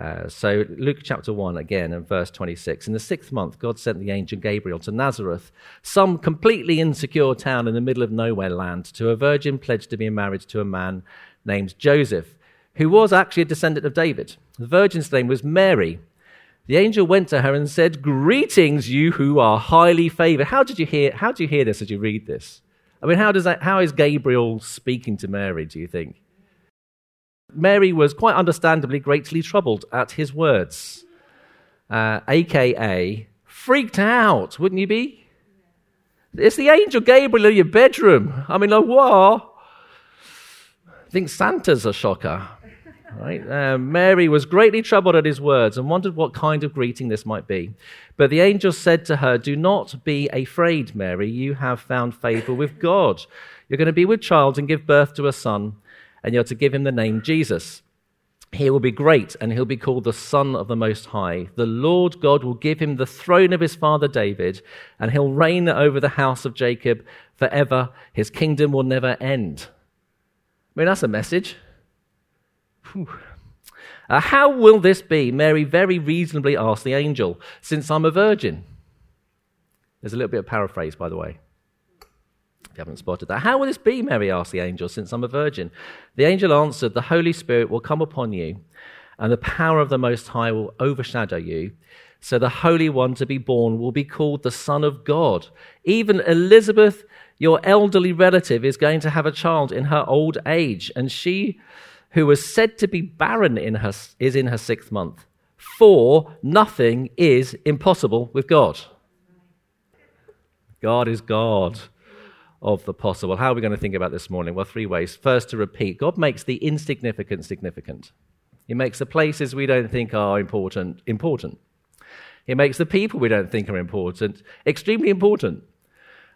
Uh, so, Luke chapter 1 again and verse 26. In the sixth month, God sent the angel Gabriel to Nazareth, some completely insecure town in the middle of nowhere land, to a virgin pledged to be married to a man named Joseph, who was actually a descendant of David. The virgin's name was Mary. The angel went to her and said, Greetings, you who are highly favored. How did you hear, how do you hear this as you read this? I mean, how, does that, how is Gabriel speaking to Mary, do you think? Mary was quite understandably greatly troubled at his words, uh, aka freaked out, wouldn't you be? It's the angel Gabriel in your bedroom. I mean, like, what? I think Santa's a shocker. Right? Uh, Mary was greatly troubled at his words and wondered what kind of greeting this might be. But the angel said to her, Do not be afraid, Mary. You have found favor with God. You're going to be with child and give birth to a son and you're to give him the name Jesus. He will be great, and he'll be called the Son of the Most High. The Lord God will give him the throne of his father David, and he'll reign over the house of Jacob forever. His kingdom will never end. I mean, that's a message. Uh, how will this be? Mary very reasonably asked the angel, since I'm a virgin. There's a little bit of paraphrase, by the way haven't spotted that. How will this be, Mary asked the angel, since I'm a virgin? The angel answered, The Holy Spirit will come upon you, and the power of the Most High will overshadow you. So the Holy One to be born will be called the Son of God. Even Elizabeth, your elderly relative, is going to have a child in her old age, and she who was said to be barren in her, is in her sixth month. For nothing is impossible with God. God is God of the possible. How are we going to think about this morning? Well, three ways. First, to repeat God makes the insignificant significant, He makes the places we don't think are important important. He makes the people we don't think are important extremely important.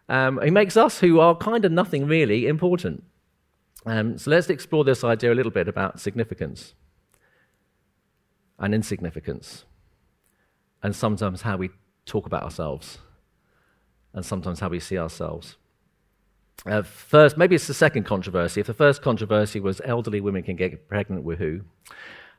Um, he makes us, who are kind of nothing really, important. Um, so let's explore this idea a little bit about significance and insignificance, and sometimes how we talk about ourselves, and sometimes how we see ourselves. Uh, first, maybe it's the second controversy. If the first controversy was elderly women can get pregnant, woohoo.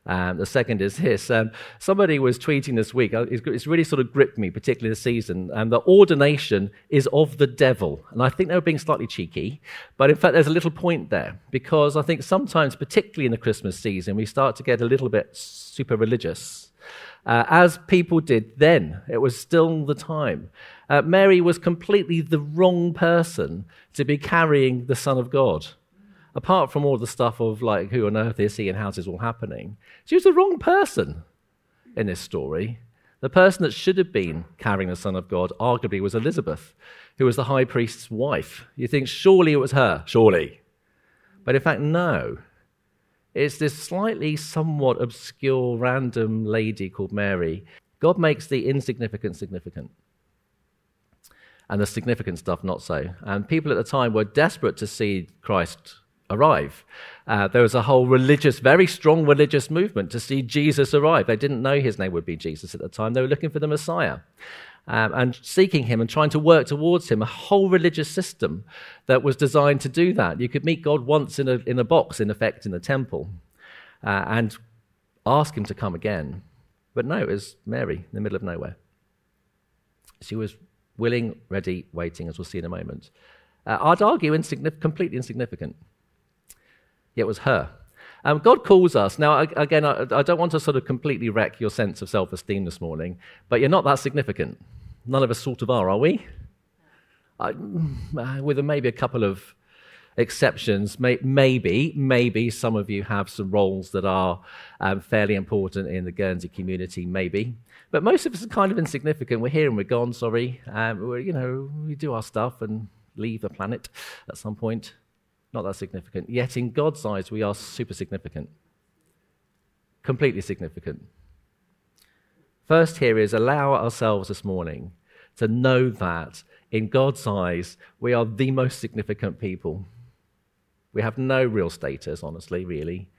Um, the second is this. Um, somebody was tweeting this week, uh, it's really sort of gripped me, particularly this season, and the ordination is of the devil. And I think they were being slightly cheeky, but in fact, there's a little point there, because I think sometimes, particularly in the Christmas season, we start to get a little bit super religious. Uh, as people did then, it was still the time. Uh, Mary was completely the wrong person to be carrying the Son of God. Apart from all the stuff of like who on earth is he and how's this all happening, she was the wrong person in this story. The person that should have been carrying the Son of God arguably was Elizabeth, who was the high priest's wife. You think surely it was her, surely. But in fact, no. It's this slightly, somewhat obscure, random lady called Mary. God makes the insignificant significant and the significant stuff not so. And people at the time were desperate to see Christ arrive. Uh, there was a whole religious, very strong religious movement to see Jesus arrive. They didn't know his name would be Jesus at the time. They were looking for the Messiah. Um, and seeking him and trying to work towards him, a whole religious system that was designed to do that. You could meet God once in a, in a box, in effect, in the temple, uh, and ask him to come again. But no, it was Mary in the middle of nowhere. She was willing, ready, waiting, as we'll see in a moment. Uh, I'd argue completely insignificant. Yet it was her. Um, God calls us. Now, again, I, I, don't want to sort of completely wreck your sense of self esteem this morning, but you're not that significant. None of us sort of are, are we? I, uh, with maybe a couple of exceptions. May, maybe, maybe some of you have some roles that are um, fairly important in the Guernsey community, maybe. But most of us are kind of insignificant. We're here and we're gone, sorry. Um, we're, you know, we do our stuff and leave the planet at some point. Not that significant. Yet in God's eyes, we are super significant. Completely significant. First, here is allow ourselves this morning to know that in God's eyes, we are the most significant people. We have no real status, honestly, really.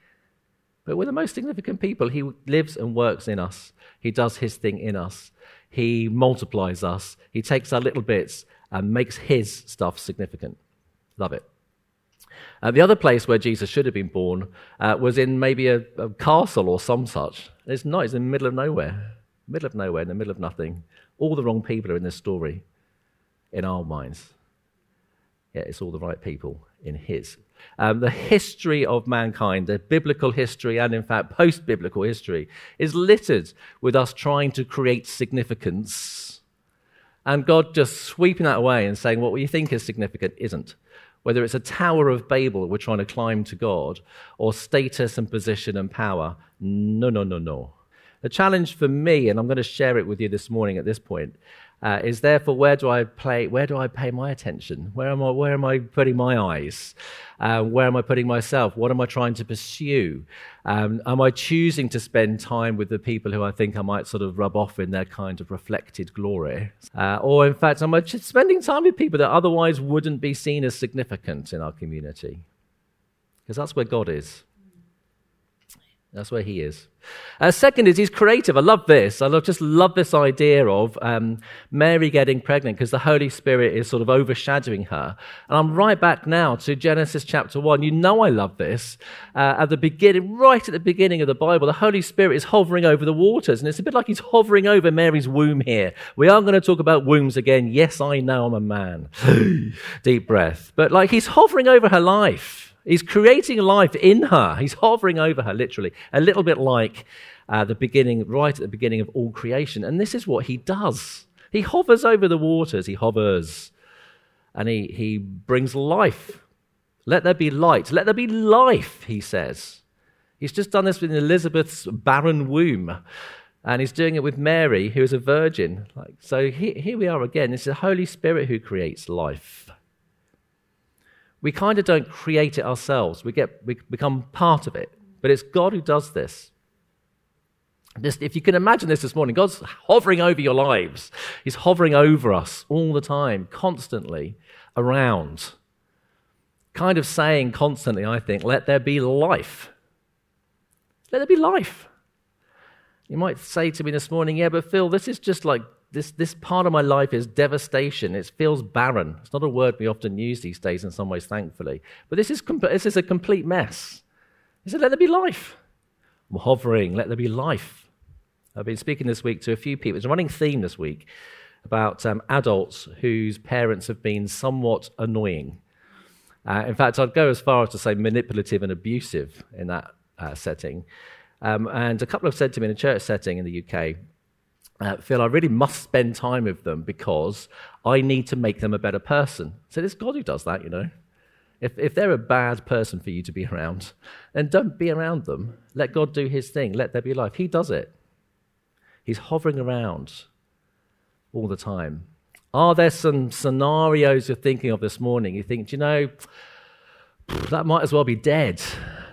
But we're the most significant people. He lives and works in us, He does His thing in us, He multiplies us, He takes our little bits and makes His stuff significant. Love it. Uh, the other place where Jesus should have been born uh, was in maybe a, a, castle or some such. It's not, it's in the middle of nowhere. Middle of nowhere, in the middle of nothing. All the wrong people are in this story in our minds. Yeah, it's all the right people in his. Um, the history of mankind, the biblical history, and in fact, post biblical history, is littered with us trying to create significance. And God just sweeping that away and saying, what you think is significant isn't whether it's a Tower of Babel we're trying to climb to God, or status and position and power. No, no, no, no. The challenge for me, and I'm going to share it with you this morning at this point, uh, is therefore where do I play? Where do I pay my attention? Where am I? Where am I putting my eyes? Uh, where am I putting myself? What am I trying to pursue? Um, am I choosing to spend time with the people who I think I might sort of rub off in their kind of reflected glory, uh, or in fact, am I spending time with people that otherwise wouldn't be seen as significant in our community? Because that's where God is. That's where he is. Uh, second is he's creative. I love this. I love, just love this idea of um, Mary getting pregnant because the Holy Spirit is sort of overshadowing her. And I'm right back now to Genesis chapter 1. You know I love this. Uh, at the beginning, right at the beginning of the Bible, the Holy Spirit is hovering over the waters. And it's a bit like he's hovering over Mary's womb here. We are going to talk about wombs again. Yes, I know I'm a man. Deep breath. But like he's hovering over her life. He's creating life in her. He's hovering over her, literally. A little bit like uh, the beginning, right at the beginning of all creation. And this is what he does. He hovers over the waters. He hovers. And he, he brings life. Let there be light. Let there be life, he says. He's just done this with Elizabeth's barren womb. And he's doing it with Mary, who is a virgin. Like, so he, here we are again. It's the Holy Spirit who creates life we kind of don't create it ourselves. We, get, we become part of it. But it's God who does this. this. If you can imagine this this morning, God's hovering over your lives. He's hovering over us all the time, constantly, around. Kind of saying constantly, I think, let there be life. Let there be life. You might say to me this morning, yeah, but Phil, this is just like this, this part of my life is devastation. It feels barren. It's not a word we often use these days in some ways, thankfully. But this is, this is a complete mess. He said, let there be life. I'm hovering, let there be life. I've been speaking this week to a few people. It's a running theme this week about um, adults whose parents have been somewhat annoying. Uh, in fact, I'd go as far as to say manipulative and abusive in that uh, setting. Um, and a couple have said to me in a church setting in the UK, uh, Phil, I really must spend time with them because I need to make them a better person. So it's God who does that, you know. If, if they're a bad person for you to be around, then don't be around them. Let God do his thing. Let there be life. He does it. He's hovering around all the time. Are there some scenarios you're thinking of this morning? You think, do you know, that might as well be dead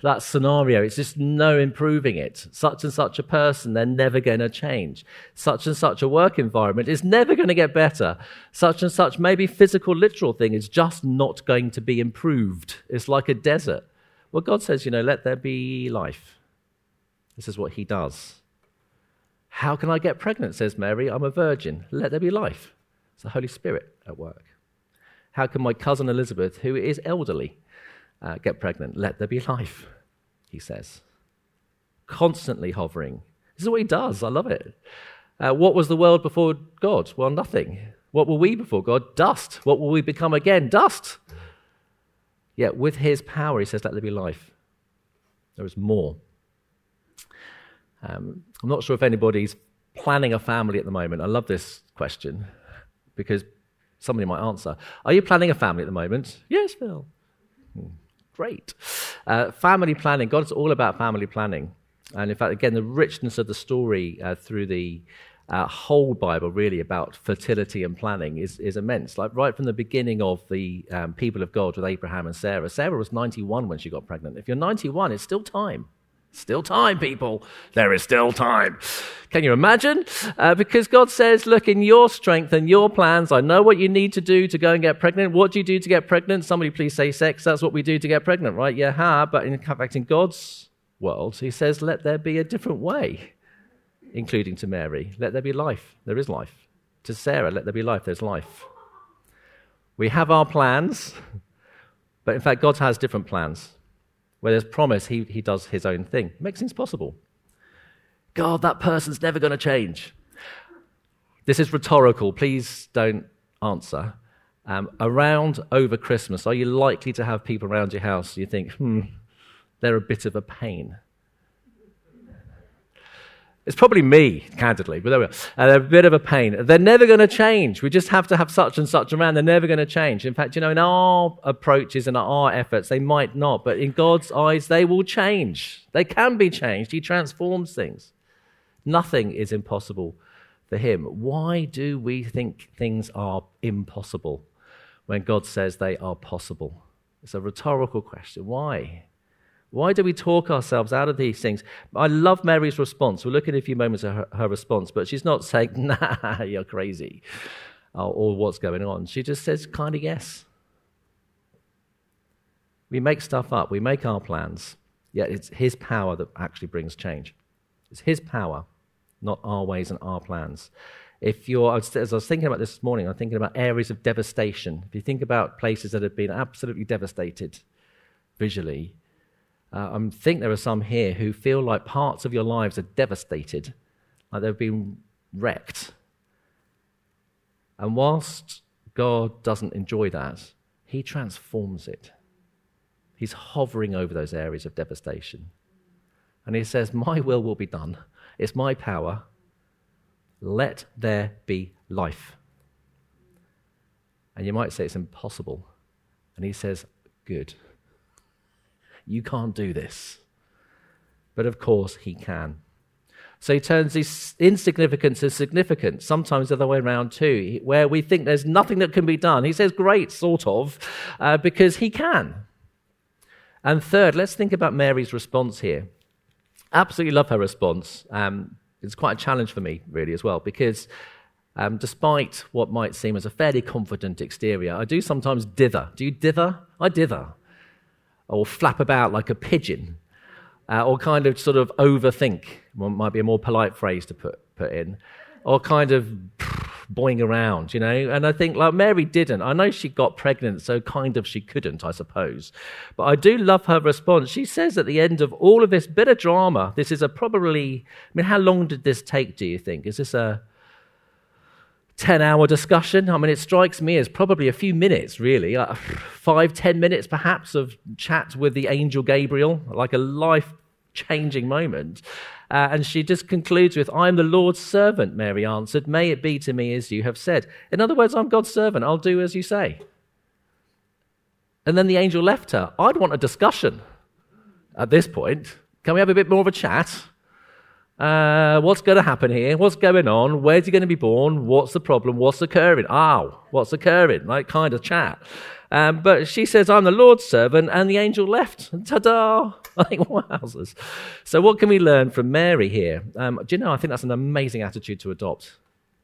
that scenario. It's just no improving it. Such and such a person, they're never going to change. Such and such a work environment is never going to get better. Such and such, maybe physical, literal thing is just not going to be improved. It's like a desert. Well, God says, you know, let there be life. This is what He does. How can I get pregnant? says Mary. I'm a virgin. Let there be life. It's the Holy Spirit at work. How can my cousin Elizabeth, who is elderly, uh, get pregnant? Let there be life he says. Constantly hovering. This is what he does. I love it. Uh, what was the world before God? Well, nothing. What were we before God? Dust. What will we become again? Dust. Yet with his power, he says, let there be life. There is more. Um, I'm not sure if anybody's planning a family at the moment. I love this question because somebody might answer. Are you planning a family at the moment? Yes, Phil. Hmm. Great. Uh, family planning. God's all about family planning. And in fact, again, the richness of the story uh, through the uh, whole Bible, really, about fertility and planning is, is immense. Like right from the beginning of the um, people of God with Abraham and Sarah. Sarah was 91 when she got pregnant. If you're 91, it's still time. Still time, people. There is still time. Can you imagine? Uh, because God says, look, in your strength and your plans, I know what you need to do to go and get pregnant. What do you do to get pregnant? Somebody please say sex. That's what we do to get pregnant, right? Yeah, ha. But in fact, in God's world, he says, let there be a different way, including to Mary. Let there be life. There is life. To Sarah, let there be life. There's life. We have our plans. But in fact, God has different plans. Where there's promise, he, he does his own thing. Makes things possible. God, that person's never going to change. This is rhetorical. Please don't answer. Um, around over Christmas, are you likely to have people around your house you think, hmm, they're a bit of a pain? It's probably me, candidly, but there we are. They're a bit of a pain. They're never going to change. We just have to have such and such around. They're never going to change. In fact, you know, in our approaches and our efforts, they might not, but in God's eyes, they will change. They can be changed. He transforms things. Nothing is impossible for Him. Why do we think things are impossible when God says they are possible? It's a rhetorical question. Why? Why do we talk ourselves out of these things? I love Mary's response. We'll look at a few moments of her, her response, but she's not saying, nah, you're crazy, or, or what's going on. She just says, kind of yes. We make stuff up, we make our plans, yet it's His power that actually brings change. It's His power, not our ways and our plans. If you're, as I was thinking about this morning, I'm thinking about areas of devastation. If you think about places that have been absolutely devastated visually, uh, I think there are some here who feel like parts of your lives are devastated, like they've been wrecked. And whilst God doesn't enjoy that, He transforms it. He's hovering over those areas of devastation. And He says, My will will be done. It's my power. Let there be life. And you might say it's impossible. And He says, Good. You can't do this. But of course, he can. So he turns this insignificance to significant, sometimes the other way around too, where we think there's nothing that can be done. He says, great, sort of, uh, because he can. And third, let's think about Mary's response here. Absolutely love her response. Um, it's quite a challenge for me, really, as well, because um, despite what might seem as a fairly confident exterior, I do sometimes dither. Do you dither? I dither or flap about like a pigeon, uh, or kind of sort of overthink, might be a more polite phrase to put, put in, or kind of boing around, you know. And I think like Mary didn't. I know she got pregnant, so kind of she couldn't, I suppose. But I do love her response. She says at the end of all of this bit of drama, this is a probably. I mean, how long did this take? Do you think? Is this a 10 hour discussion. I mean, it strikes me as probably a few minutes, really, uh, five, ten minutes perhaps of chat with the angel Gabriel, like a life changing moment. Uh, and she just concludes with, I am the Lord's servant, Mary answered. May it be to me as you have said. In other words, I'm God's servant. I'll do as you say. And then the angel left her. I'd want a discussion at this point. Can we have a bit more of a chat? Uh, what's going to happen here? What's going on? Where's he going to be born? What's the problem? What's occurring? Oh, what's occurring? Like kind of chat. Um, but she says, I'm the Lord's servant, and the angel left. Ta da! Think, wowzers. So, what can we learn from Mary here? Um, do you know, I think that's an amazing attitude to adopt.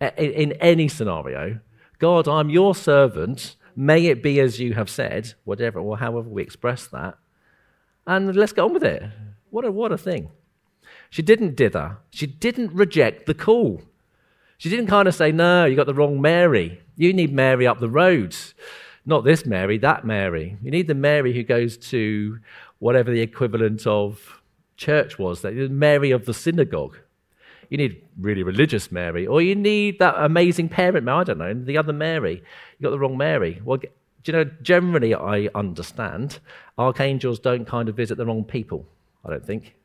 In, in any scenario, God, I'm your servant. May it be as you have said, whatever, or however we express that. And let's get on with it. What a, what a thing. She didn't dither. She didn't reject the call. She didn't kind of say, No, you got the wrong Mary. You need Mary up the road. Not this Mary, that Mary. You need the Mary who goes to whatever the equivalent of church was, the Mary of the synagogue. You need really religious Mary, or you need that amazing parent, Mary, I don't know, the other Mary. You got the wrong Mary. Well, do you know, generally I understand archangels don't kind of visit the wrong people, I don't think.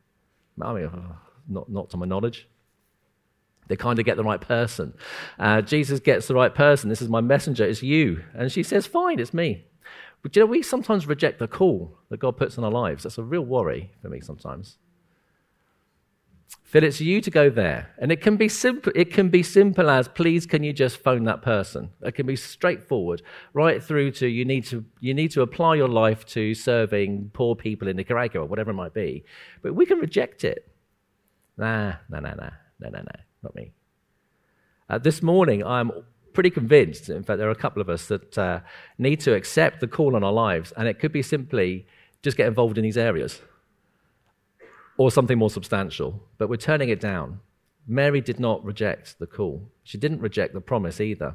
I mean, uh, not, not to my knowledge. They kind of get the right person. Uh, Jesus gets the right person. This is my messenger, it's you. And she says, Fine, it's me. But you know, we sometimes reject the call that God puts in our lives. That's a real worry for me sometimes. Phil, it's you to go there. And it can be simple it can be simple as please can you just phone that person. It can be straightforward, right through to you need to you need to apply your life to serving poor people in Nicaragua or whatever it might be. But we can reject it. Nah, nah, nah, nah, nah, nah, nah, not me. Uh, this morning I'm pretty convinced, in fact, there are a couple of us that uh, need to accept the call on our lives, and it could be simply just get involved in these areas or something more substantial, but we're turning it down. Mary did not reject the call. She didn't reject the promise either.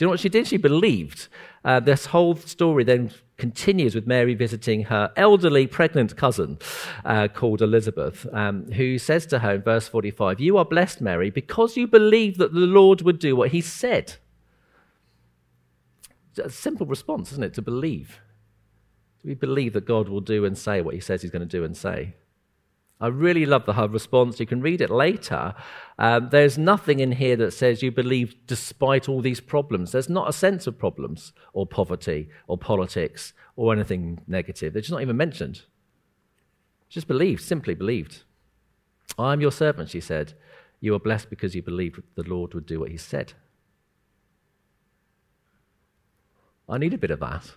Do you know what she did? She believed. Uh, this whole story then continues with Mary visiting her elderly pregnant cousin uh, called Elizabeth, um, who says to her in verse 45, You are blessed, Mary, because you believe that the Lord would do what he said. It's a simple response, isn't it? To believe. We believe that God will do and say what he says he's going to do and say? I really love the Hub response. You can read it later. Um, there's nothing in here that says you believe despite all these problems. There's not a sense of problems or poverty or politics or anything negative. Just not even mentioned. Just believed, simply believed. I am your servant, she said. You are blessed because you believed the Lord would do what he said. I need a bit of that.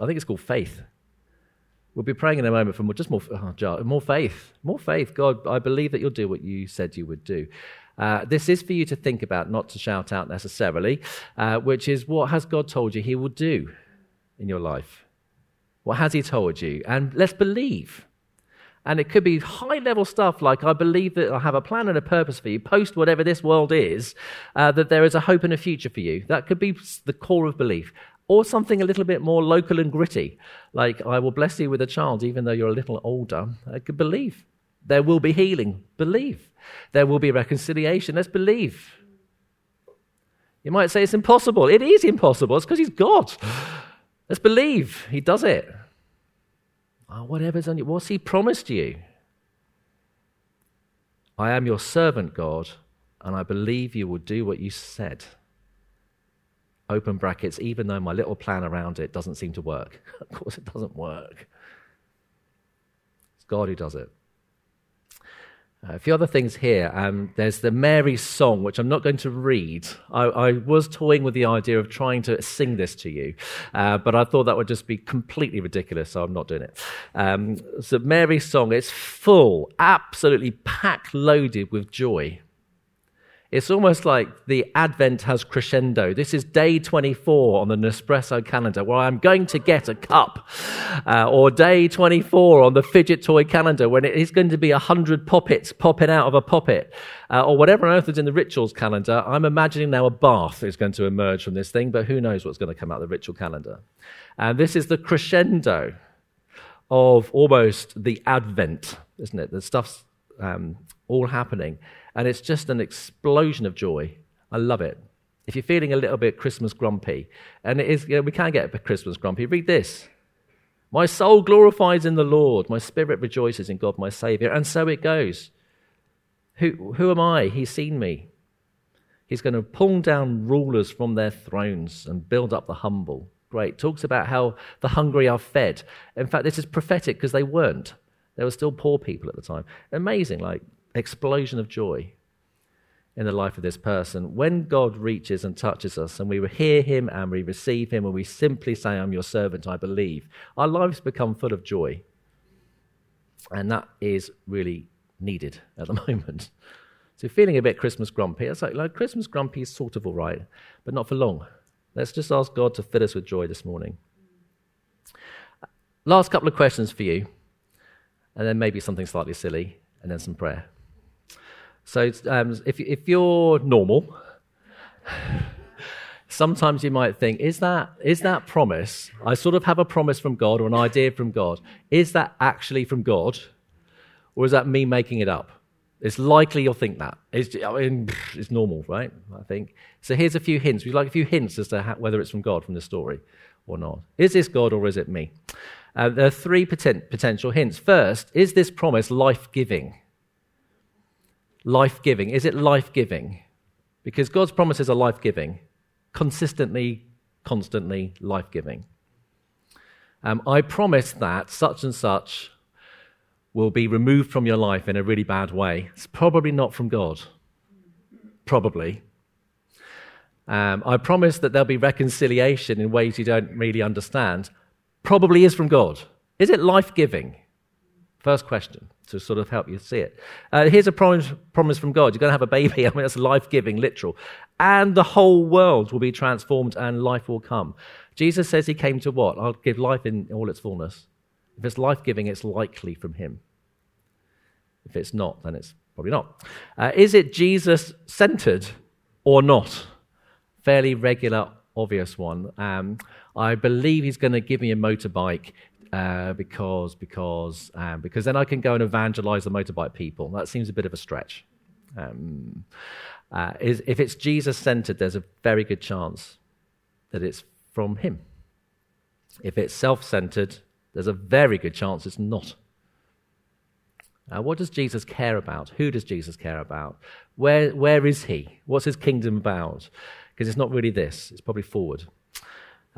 I think it's called faith. We'll be praying in a moment for more, just more, oh, more faith. More faith. God, I believe that you'll do what you said you would do. Uh, this is for you to think about, not to shout out necessarily, uh, which is what has God told you he will do in your life? What has he told you? And let's believe. And it could be high level stuff like, I believe that I have a plan and a purpose for you, post whatever this world is, uh, that there is a hope and a future for you. That could be the core of belief or something a little bit more local and gritty, like, I will bless you with a child even though you're a little older. I could believe. There will be healing. Believe. There will be reconciliation. Let's believe. You might say it's impossible. It is impossible. It's because He's God. Let's believe He does it. Oh, whatever's on you, what's He promised you? I am your servant, God, and I believe you will do what you said open brackets, even though my little plan around it doesn't seem to work. of course, it doesn't work. It's God who does it. Uh, a few other things here. Um, there's the Mary song, which I'm not going to read. I, I, was toying with the idea of trying to sing this to you, uh, but I thought that would just be completely ridiculous, so I'm not doing it. Um, so, Mary's song, it's full, absolutely packed loaded with joy. It's almost like the Advent has crescendo. This is day 24 on the Nespresso calendar, where I'm going to get a cup. Uh, or day 24 on the fidget toy calendar, when it is going to be 100 poppets popping out of a poppet. Uh, or whatever on earth is in the rituals calendar. I'm imagining now a bath is going to emerge from this thing, but who knows what's going to come out of the ritual calendar. And this is the crescendo of almost the Advent, isn't it? The stuff's um, all happening. And it's just an explosion of joy. I love it. If you're feeling a little bit Christmas grumpy, and it is, you know, we can get Christmas grumpy, read this. My soul glorifies in the Lord, my spirit rejoices in God, my Savior. And so it goes. Who, who am I? He's seen me. He's going to pull down rulers from their thrones and build up the humble. Great. Talks about how the hungry are fed. In fact, this is prophetic because they weren't. There were still poor people at the time. Amazing, like explosion of joy in the life of this person. When God reaches and touches us and we hear him and we receive him and we simply say, I'm your servant, I believe, our lives become full of joy. And that is really needed at the moment. So, feeling a bit Christmas grumpy, it's like, like Christmas grumpy is sort of all right, but not for long. Let's just ask God to fill us with joy this morning. Last couple of questions for you, and then maybe something slightly silly, and then some prayer. So um, if, if you're normal, sometimes you might think, is that, is that promise? I sort of have a promise from God or an idea from God. Is that actually from God? Or is that me making it up? It's likely you'll think that. It's, I mean, it's normal, right? I think. So here's a few hints. We'd like a few hints as to how, whether it's from God from the story or not. Is this God or is it me? Uh, there are three poten- potential hints. First, is this promise life giving? Life giving? Is it life giving? Because God's promises are life giving, consistently, constantly life giving. Um, I promise that such and such will be removed from your life in a really bad way. It's probably not from God. Probably. Um, I promise that there'll be reconciliation in ways you don't really understand. Probably is from God. Is it life giving? First question to sort of help you see it. Uh, here's a promise, promise from God. You're going to have a baby. I mean, that's life giving, literal. And the whole world will be transformed and life will come. Jesus says he came to what? I'll give life in all its fullness. If it's life giving, it's likely from him. If it's not, then it's probably not. Uh, is it Jesus centered or not? Fairly regular obvious one. Um, I believe he's going to give me a motorbike uh, because because um, because then I can go and evangelize the motorbike people. That seems a bit of a stretch. Um, uh, is, if it's Jesus centered, there's a very good chance that it's from Him. If it's self centered, there's a very good chance it's not. Uh, what does Jesus care about? Who does Jesus care about? Where, where is He? What's His kingdom about? Because it's not really this, it's probably forward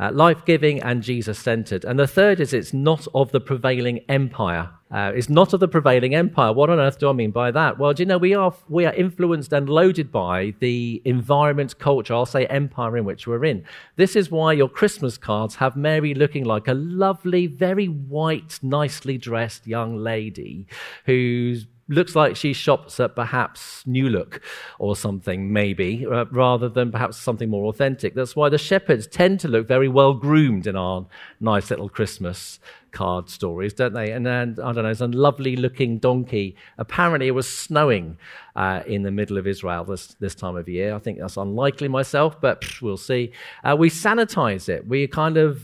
uh, life giving and Jesus centered. And the third is it's not of the prevailing empire. Uh, it's not of the prevailing empire. What on earth do I mean by that? Well, do you know, we are, we are influenced and loaded by the environment, culture, I'll say empire in which we're in. This is why your Christmas cards have Mary looking like a lovely, very white, nicely dressed young lady who's looks like she shops at perhaps New Look or something, maybe, uh, rather than perhaps something more authentic. That's why the shepherds tend to look very well groomed in our nice little Christmas card stories, don't they? And then, I don't know, it's a lovely looking donkey. Apparently, it was snowing uh, in the middle of Israel this, this time of year. I think that's unlikely myself, but pff, we'll see. Uh, we sanitize it. We kind of,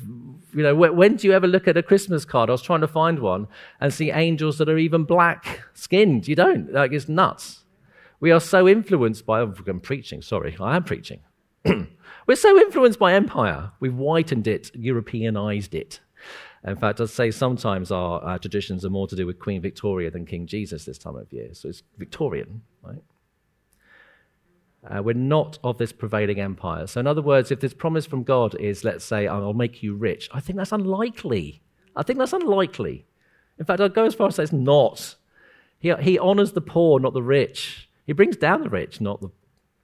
you know, when do you ever look at a Christmas card? I was trying to find one and see angels that are even black skinned. You don't. Like, it's nuts. We are so influenced by, oh, I'm preaching, sorry, I am preaching. We're so influenced by empire. We've whitened it, Europeanized it. In fact, I'd say sometimes our, our traditions are more to do with Queen Victoria than King Jesus this time of year. So it's Victorian, right? Uh, we're not of this prevailing empire. So, in other words, if this promise from God is, let's say, I'll make you rich, I think that's unlikely. I think that's unlikely. In fact, I'd go as far as say it's not. He, he honors the poor, not the rich. He brings down the rich, not the,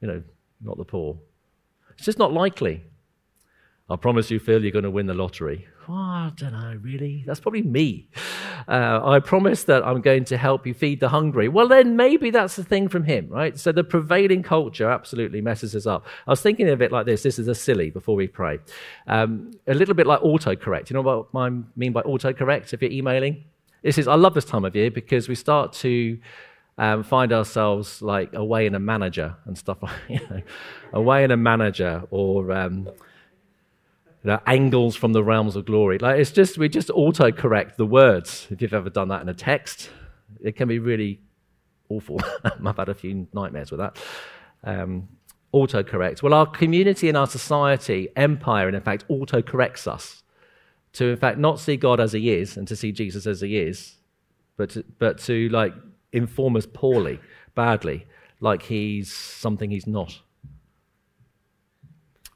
you know, not the poor. It's just not likely. I promise you, Phil, you're going to win the lottery. Oh, I don't know, really? That's probably me. Uh, I promise that I'm going to help you feed the hungry. Well, then maybe that's the thing from him, right? So the prevailing culture absolutely messes us up. I was thinking of it like this. This is a silly before we pray. Um, a little bit like autocorrect. You know what I mean by autocorrect if you're emailing? This is, I love this time of year because we start to um, find ourselves like away in a manager and stuff like, you know, away in a manager or. Um, you know, angles from the realms of glory. Like it's just we just autocorrect the words. If you've ever done that in a text, it can be really awful. I've had a few nightmares with that. Um, autocorrect. Well, our community and our society, empire, and in fact, autocorrects us to, in fact, not see God as He is and to see Jesus as He is, but to, but to like inform us poorly, badly, like He's something He's not.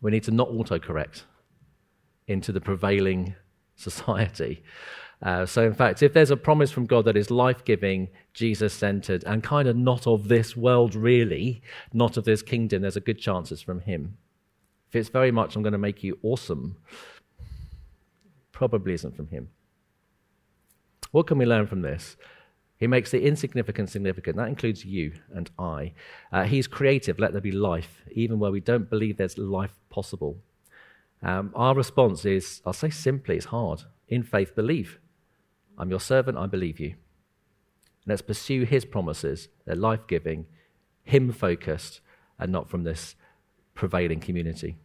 We need to not autocorrect into the prevailing society. Uh, so, in fact, if there's a promise from God that is life giving, Jesus centered, and kind of not of this world, really, not of this kingdom, there's a good chance it's from Him. If it's very much, I'm going to make you awesome, probably isn't from Him. What can we learn from this? He makes the insignificant significant. That includes you and I. Uh, he's creative. Let there be life, even where we don't believe there's life possible. Um, our response is, I'll say simply, it's hard. In faith, believe. I'm your servant, I believe you. Let's pursue his promises. They're life giving, him focused, and not from this prevailing community.